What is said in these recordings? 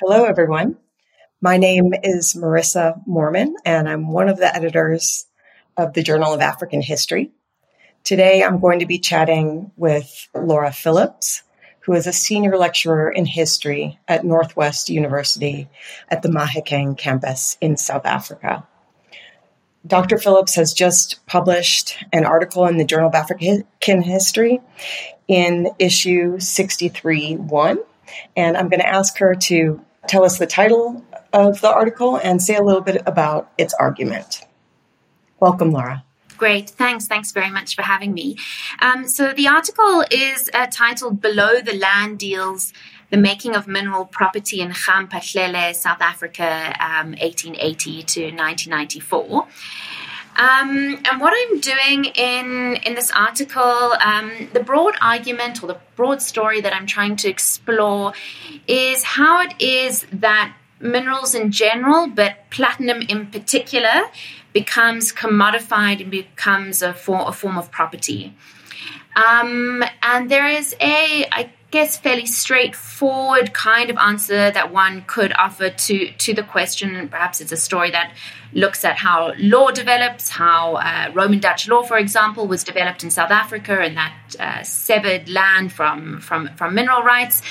Hello, everyone. My name is Marissa Moorman, and I'm one of the editors of the Journal of African History. Today, I'm going to be chatting with Laura Phillips, who is a senior lecturer in history at Northwest University at the Mahikeng campus in South Africa. Dr. Phillips has just published an article in the Journal of African History in issue 63 1. And I'm going to ask her to tell us the title of the article and say a little bit about its argument. Welcome, Laura. Great, thanks. Thanks very much for having me. Um, so, the article is uh, titled Below the Land Deals The Making of Mineral Property in Ga-Mphahlele, South Africa, um, 1880 to 1994. Um, and what I'm doing in in this article, um, the broad argument or the broad story that I'm trying to explore is how it is that minerals in general, but platinum in particular, becomes commodified and becomes a, for, a form of property. Um, and there is a, I guess, fairly straightforward kind of answer that one could offer to to the question. And perhaps it's a story that looks at how law develops, how uh, Roman Dutch law, for example, was developed in South Africa, and that uh, severed land from from from mineral rights.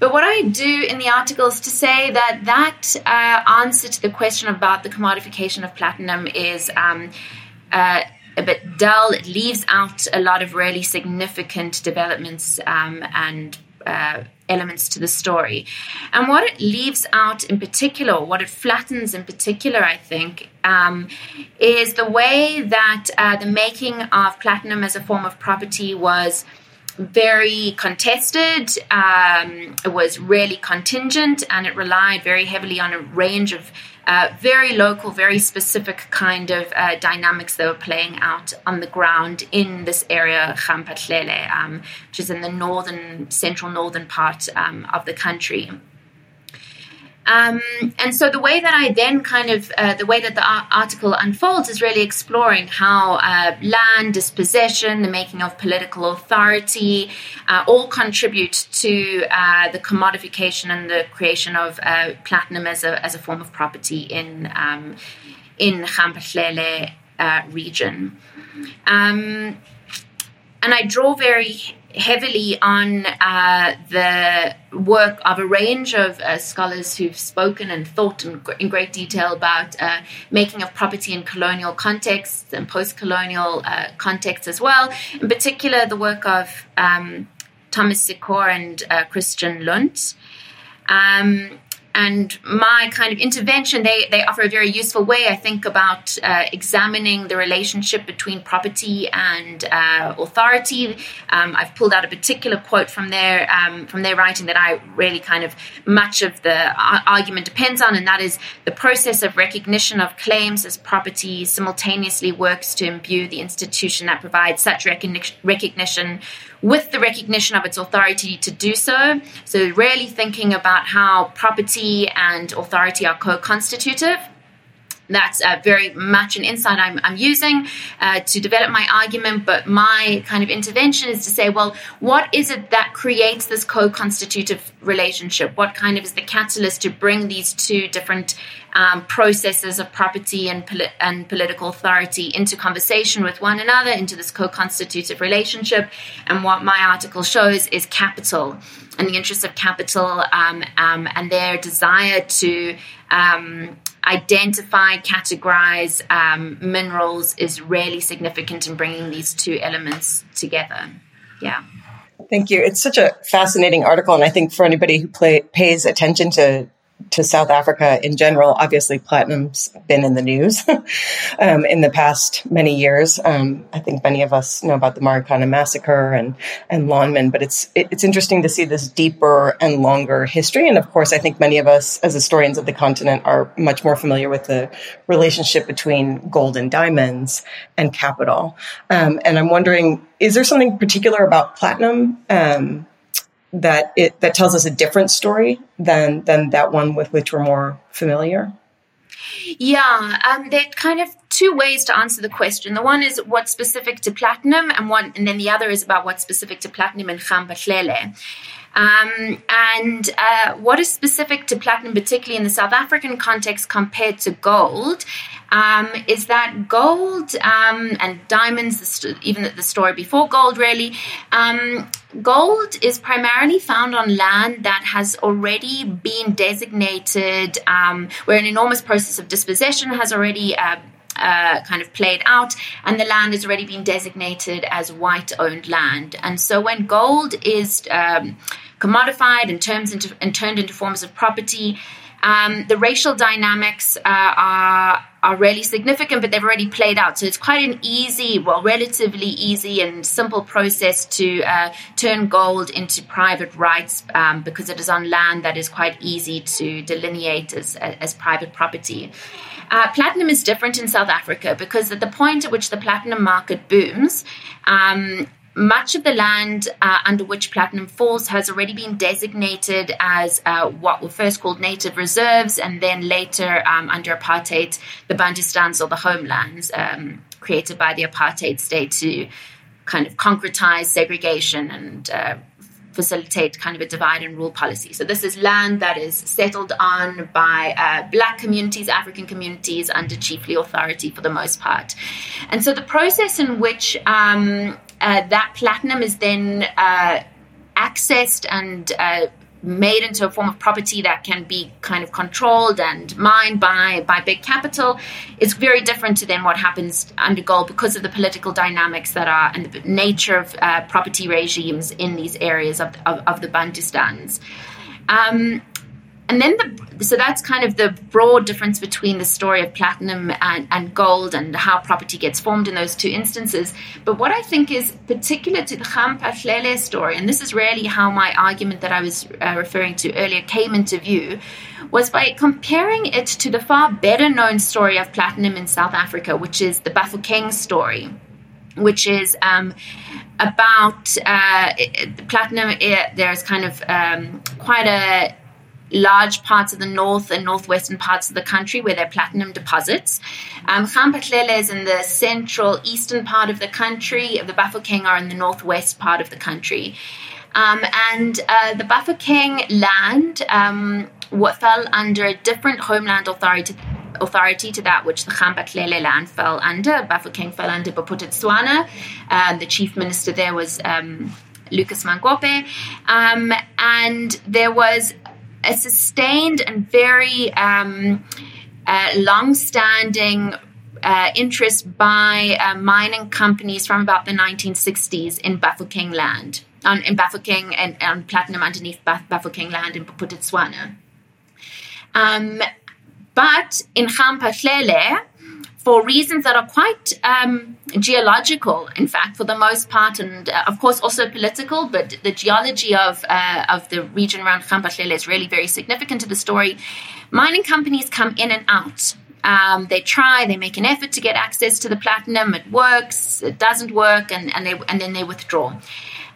But what I do in the article is to say that that uh, answer to the question about the commodification of platinum is um, uh, a bit dull. It leaves out a lot of really significant developments um, and uh, elements to the story. And what it leaves out in particular, what it flattens in particular, I think, um, is the way that uh, the making of platinum as a form of property was very contested. Um, it was really contingent and it relied very heavily on a range of uh, very local, very specific kind of uh, dynamics that were playing out on the ground in this area, Ga-Mphahlele, um, which is in the northern, central northern part um, of the country. Um, and so the way that I then kind of, uh, the way that the article unfolds is really exploring how uh, land, dispossession, the making of political authority, uh, all contribute to uh, the commodification and the creation of uh, platinum as a, as a form of property in, um, in Ga-Mphahlele uh, region. Um, and I draw very heavily on uh, the work of a range of uh, scholars who've spoken and thought in, in great detail about uh, making of property in colonial contexts and post-colonial uh, contexts as well. In particular, the work of um, Thomas Sikor and uh, Christian Lund. Um, and my kind of intervention they, they offer a very useful way i think about uh, examining the relationship between property and uh, authority. Um, i've pulled out a particular quote from their um, from their writing that i really kind of much of the argument depends on and that is the process of recognition of claims as property simultaneously works to imbue the institution that provides such recognition with the recognition of its authority to do so. So, really thinking about how property and authority are co constitutive that's uh, very much an insight I'm, I'm using uh, to develop my argument. But my kind of intervention is to say, well, what is it that creates this co constitutive relationship? What kind of is the catalyst to bring these two different um, processes of property and, poli- and political authority into conversation with one another, into this co constitutive relationship? And what my article shows is capital and the interests of capital um, um, and their desire to um, identify, categorize um, minerals is really significant in bringing these two elements together. Yeah. Thank you. It's such a fascinating article. And I think for anybody who play, pays attention to to South Africa in general. Obviously, platinum's been in the news um, in the past many years. Um, I think many of us know about the Marikana massacre and and Lonmin, but it's it, it's interesting to see this deeper and longer history. And of course, I think many of us, as historians of the continent, are much more familiar with the relationship between gold and diamonds and capital. Um, and I'm wondering, is there something particular about platinum? That it that tells us a different story than than that one with which we're more familiar? Yeah, um, there kind of two ways to answer the question. The one is what's specific to platinum, and one, and then the other is about what's specific to platinum and Gamphahlele. Um, and uh, what is specific to platinum, particularly in the South African context compared to gold, um, is that gold um, and diamonds, even the story before gold, really, um, gold is primarily found on land that has already been designated, um, where an enormous process of dispossession has already. Uh, uh, kind of played out, and the land has already been designated as white owned land. And so when gold is um, commodified and, into, and turned into forms of property, um, the racial dynamics uh, are are really significant, but they've already played out. So it's quite an easy, well, relatively easy and simple process to uh, turn gold into private rights um, because it is on land that is quite easy to delineate as, as private property. Uh, platinum is different in South Africa because at the point at which the platinum market booms, um, much of the land uh, under which platinum falls has already been designated as uh, what were first called native reserves and then later um, under apartheid the Bantustans or the homelands um, created by the apartheid state to kind of concretize segregation and uh, facilitate kind of a divide and rule policy. So this is land that is settled on by uh, black communities, African communities under chiefly authority for the most part. And so the process in which um, uh, that platinum is then uh, accessed and uh, made into a form of property that can be kind of controlled and mined by by big capital is very different to then what happens under gold because of the political dynamics that are and the nature of uh, property regimes in these areas of, of, of the Bantustans. Um, and then the, so that's kind of the broad difference between the story of platinum and, and, gold and how property gets formed in those two instances. But what I think is particular to the Kgampha story, and this is really how my argument that I was uh, referring to earlier came into view, was by comparing it to the far better known story of platinum in South Africa, which is the Bafokeng story which is um, about uh, platinum. It, there's kind of um, quite a large parts of the north and northwestern parts of the country where there are platinum deposits. Um, is in the central eastern part of the country. The Bafokeng are in the northwest part of the country. Um, and uh, the Bafokeng land um, what fell under a different homeland authority authority to that which the Kgampha land fell under. Bafokeng fell under Bophuthatswana. Um, the chief minister there was um, Lucas Mangope. Um, and there was a sustained and very um, uh, long-standing uh, interest by uh, mining companies from about the 1960s in Bafokeng land, on, in Bafokeng and, and platinum underneath Bafokeng land in Bophuthatswana. Um, but in Kgampha for reasons that are quite um, geological, in fact, for the most part, and uh, of course also political. But the geology of uh, of the region around Kgampha is really very significant to the story. Mining companies come in and out. Um, they try, they make an effort to get access to the platinum. It works, it doesn't work, and, and they and then they withdraw.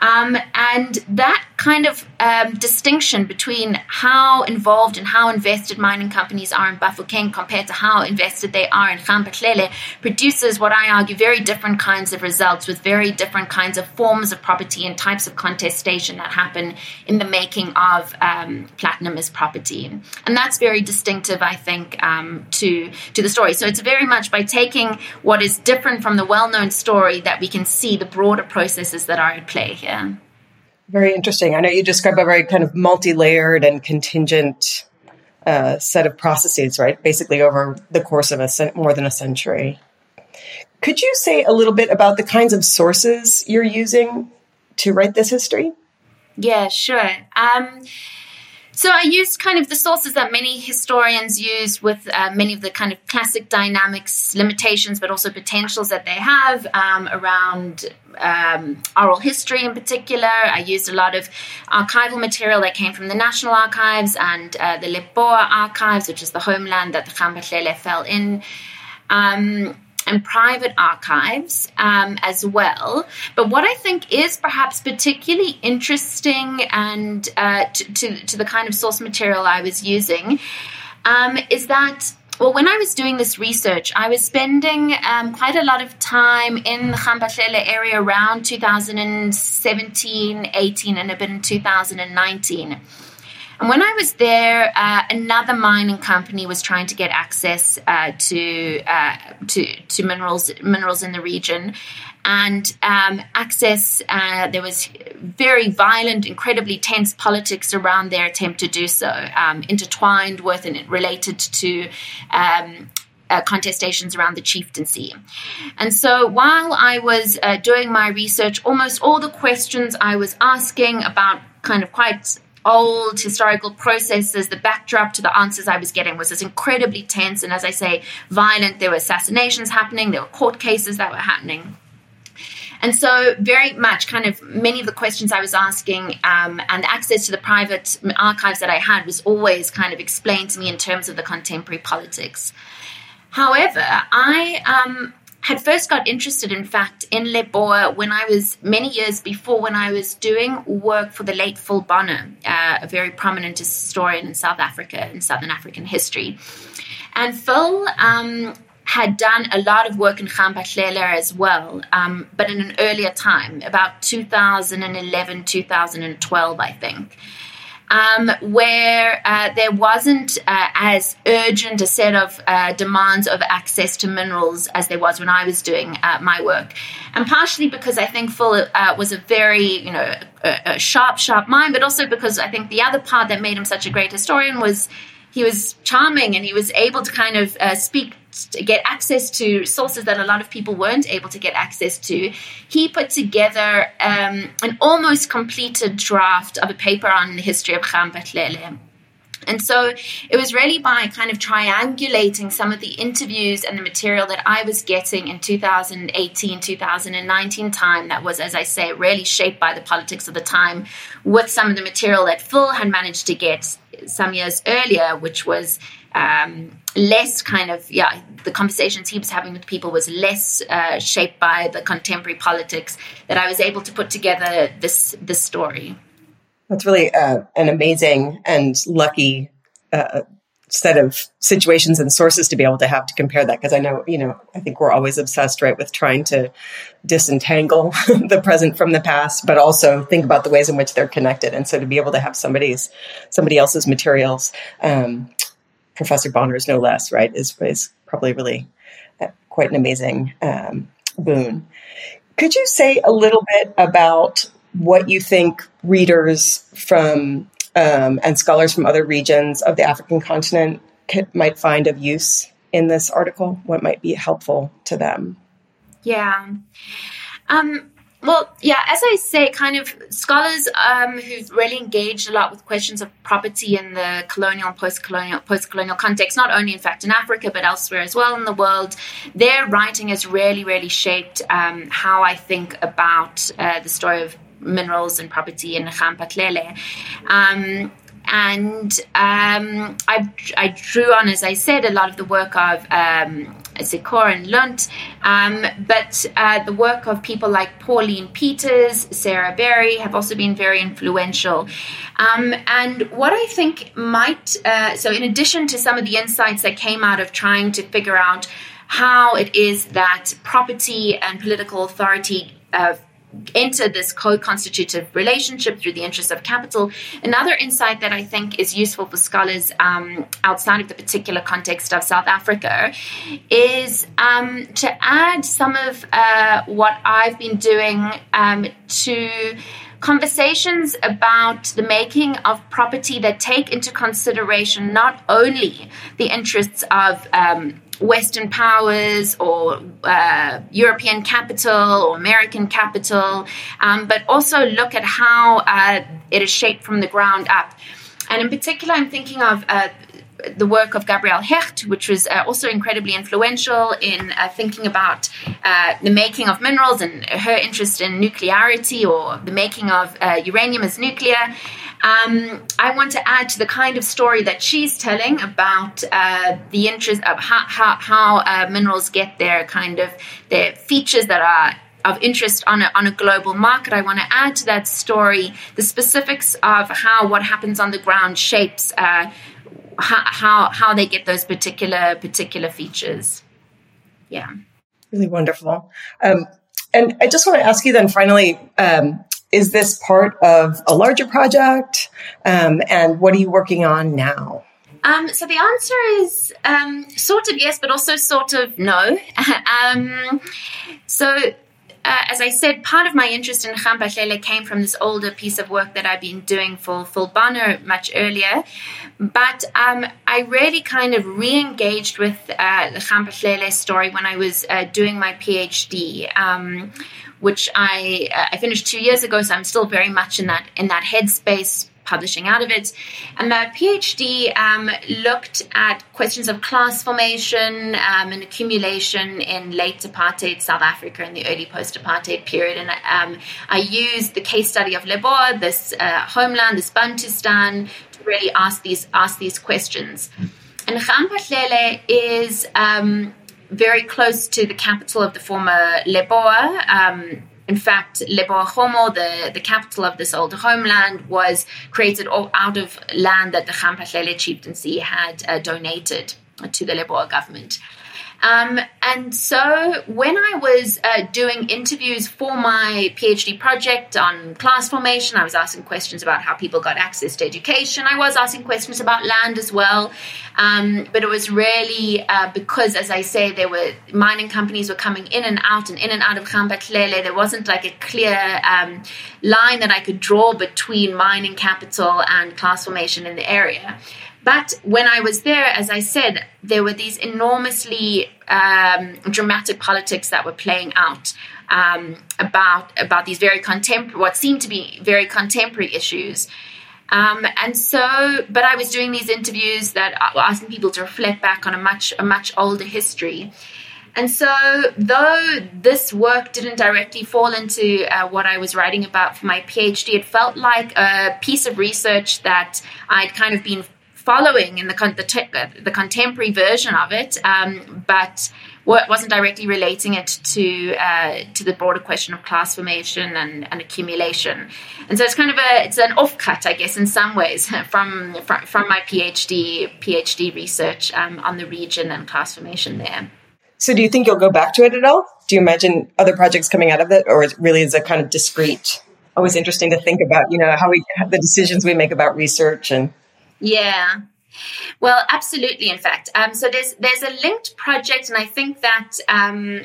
Um, and that kind of um, distinction between how involved and how invested mining companies are in Bafokeng compared to how invested they are in Kgampha produces what I argue very different kinds of results with very different kinds of forms of property and types of contestation that happen in the making of um, platinum as property. And that's very distinctive, I think, um, to, to the story. So it's very much by taking what is different from the well known story that we can see the broader processes that are at play here. Very interesting. I know you describe a very kind of multi layered and contingent uh, set of processes, right? Basically, over the course of a cent- more than a century. Could you say a little bit about the kinds of sources you're using to write this history? Yeah, sure. Um, so I used kind of the sources that many historians use with uh, many of the kind of classic dynamics, limitations, but also potentials that they have um, around um, oral history in particular. I used a lot of archival material that came from the National Archives and uh, the Lebowa Archives, which is the homeland that the Kgampha fell in. Um, and private archives um, as well. But what I think is perhaps particularly interesting and uh, to, to, to, the kind of source material I was using um, is that well, when I was doing this research, I was spending um, quite a lot of time in the Ga-Mphahlele area around 2017, 18, and a bit in 2019. And when I was there, uh, another mining company was trying to get access uh, to, uh, to to minerals minerals in the region, and um, access. Uh, there was very violent, incredibly tense politics around their attempt to do so, um, intertwined with and related to. Um, uh, contestations around the chieftaincy. And so while I was uh, doing my research, almost all the questions I was asking about kind of quite old historical processes, the backdrop to the answers I was getting was this incredibly tense and, as I say, violent. There were assassinations happening, there were court cases that were happening. And so, very much kind of many of the questions I was asking um, and access to the private archives that I had was always kind of explained to me in terms of the contemporary politics. However, I um, had first got interested, in fact, in Lebowa when I was many years before when I was doing work for the late Phil Bonner, uh, a very prominent historian in South Africa in Southern African history. And Phil um, had done a lot of work in Ga-Mphahlele as well, um, but in an earlier time, about 2011, 2012, I think. Um, where uh, there wasn't uh, as urgent a set of uh, demands of access to minerals as there was when I was doing uh, my work. And partially because I think Phil uh, was a very, you know, a, a sharp, sharp mind, but also because I think the other part that made him such a great historian was he was charming and he was able to kind of uh, speak get access to sources that a lot of people weren't able to get access to, he put together um, an almost completed draft of a paper on the history of Ga-Mphahlele. And so it was really by kind of triangulating some of the interviews and the material that I was getting in 2018, 2019 time that was, as I say, really shaped by the politics of the time with some of the material that Phil had managed to get some years earlier, which was um, less kind of yeah the conversations he was having with people was less uh, shaped by the contemporary politics that I was able to put together this this story. That's really uh, an amazing and lucky uh, set of situations and sources to be able to have to compare that because I know you know I think we're always obsessed right with trying to disentangle the present from the past but also think about the ways in which they're connected and so to be able to have somebody's somebody else's materials um, Professor Bonner's no less, right, is, is probably really uh, quite an amazing um, boon. Could you say a little bit about what you think readers from um, and scholars from other regions of the African continent could, might find of use in this article? What might be helpful to them? Yeah. Um, well, yeah, as I say, kind of scholars um, who've really engaged a lot with questions of property in the colonial and post-colonial post-colonial context, not only in fact in Africa but elsewhere as well in the world, their writing has really, really shaped um, how I think about uh, the story of minerals and property in Ga-Mphahlele. Um, and um, I, I, drew on, as I said, a lot of the work of um, Sikor and Lund, um, but uh, the work of people like Pauline Peters, Sara Berry have also been very influential. Um, and what I think might, uh, so in addition to some of the insights that came out of trying to figure out how it is that property and political authority uh, enter this co-constitutive relationship through the interest of capital. Another insight that I think is useful for scholars um, outside of the particular context of South Africa is um, to add some of uh, what I've been doing um, to conversations about the making of property that take into consideration not only the interests of um, Western powers or uh, European capital or American capital, um, but also look at how uh, it is shaped from the ground up. And in particular, I'm thinking of uh, the work of Gabrielle Hecht, which was uh, also incredibly influential in uh, thinking about uh, the making of minerals and her interest in nuclearity or the making of uh, uranium as nuclear. Um, I want to add to the kind of story that she's telling about uh, the interest of how, how, how uh, minerals get their kind of their features that are of interest on a, on a global market. I want to add to that story the specifics of how what happens on the ground shapes uh, how how they get those particular particular features. Yeah, really wonderful. Um, and I just want to ask you then finally. Um, is this part of a larger project? Um, and what are you working on now? Um, so the answer is um, sort of yes, but also sort of no. um, so uh, as I said, part of my interest in Khampa came from this older piece of work that I've been doing for Phil Bonner much earlier. But um, I really kind of re engaged with uh, the story when I was uh, doing my PhD. Um, which I uh, I finished two years ago, so I'm still very much in that in that headspace publishing out of it. And my PhD um, looked at questions of class formation um, and accumulation in late apartheid South Africa in the early post apartheid period. And um, I used the case study of Lebowa, this uh, homeland, this Bantustan, to really ask these, ask these questions. And Khampa is um, very close to the capital of the former Lebowa. In fact, Lebowakgomo, the, the capital of this old homeland, was created out of land that the Khampa chieftaincy had uh, donated to the Lebowa government. Um, and so when I was uh, doing interviews for my PhD project on class formation, I was asking questions about how people got access to education. I was asking questions about land as well. Um, but it was really uh, because, as I say, there were mining companies were coming in and out and in and out of Ga-Mphahlele. There wasn't like a clear um, line that I could draw between mining capital and class formation in the area. But when I was there, as I said, there were these enormously um, dramatic politics that were playing out um, about about these very contemporary, what seemed to be very contemporary issues. Um, and so, but I was doing these interviews that were asking people to reflect back on a much a much older history. And so, though this work didn't directly fall into uh, what I was writing about for my PhD, it felt like a piece of research that I'd kind of been following in the the, te- the contemporary version of it, um, but wasn't directly relating it to uh, to the broader question of class formation and, and, accumulation. And so it's kind of a it's an offcut, I guess, in some ways from from, from my PhD PhD research um, on the region and class formation there. So, do you think you'll go back to it at all? Do you imagine other projects coming out of it, or it really is a kind of discrete? Always interesting to think about, you know, how we the decisions we make about research and yeah. Well, absolutely. In fact, um, so there's there's a linked project, and I think that um,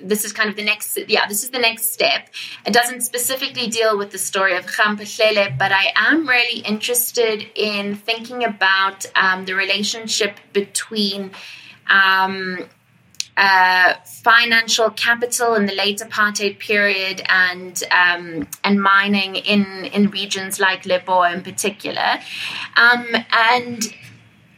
this is kind of the next. Yeah, this is the next step. It doesn't specifically deal with the story of Khampa but I am really interested in thinking about um, the relationship between. Um, uh, financial capital in the late apartheid period and um, and mining in in regions like Lebowa in particular, um, and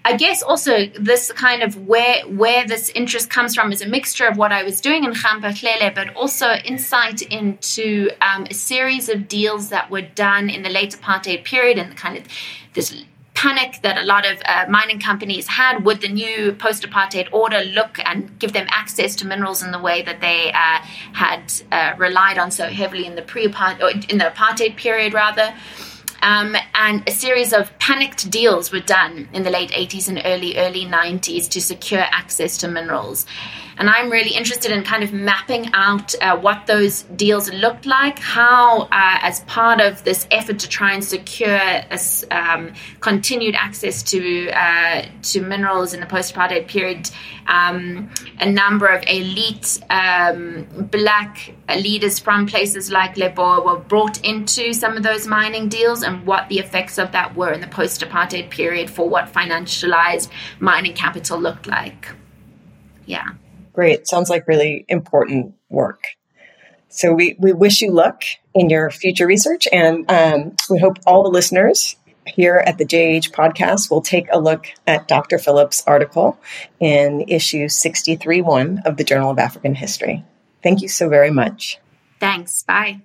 I guess also this kind of where where this interest comes from is a mixture of what I was doing in Khampa but also insight into um, a series of deals that were done in the late apartheid period and the kind of this panic that a lot of uh, mining companies had would the new post-apartheid order look and give them access to minerals in the way that they uh, had uh, relied on so heavily in the pre-apartheid in the apartheid period rather. Um, and a series of panicked deals were done in the late 80s and early early 90s to secure access to minerals and I'm really interested in kind of mapping out uh, what those deals looked like, how, uh, as part of this effort to try and secure a, um, continued access to uh, to minerals in the post-apartheid period, um, a number of elite um, black leaders from places like Lebowa were brought into some of those mining deals, and what the effects of that were in the post-apartheid period for what financialized mining capital looked like. Yeah. Great. Sounds like really important work. So we, we wish you luck in your future research, and um, we hope all the listeners here at the JH podcast will take a look at Dr. Phillips' article in issue 63.1 of the Journal of African History. Thank you so very much. Thanks. Bye.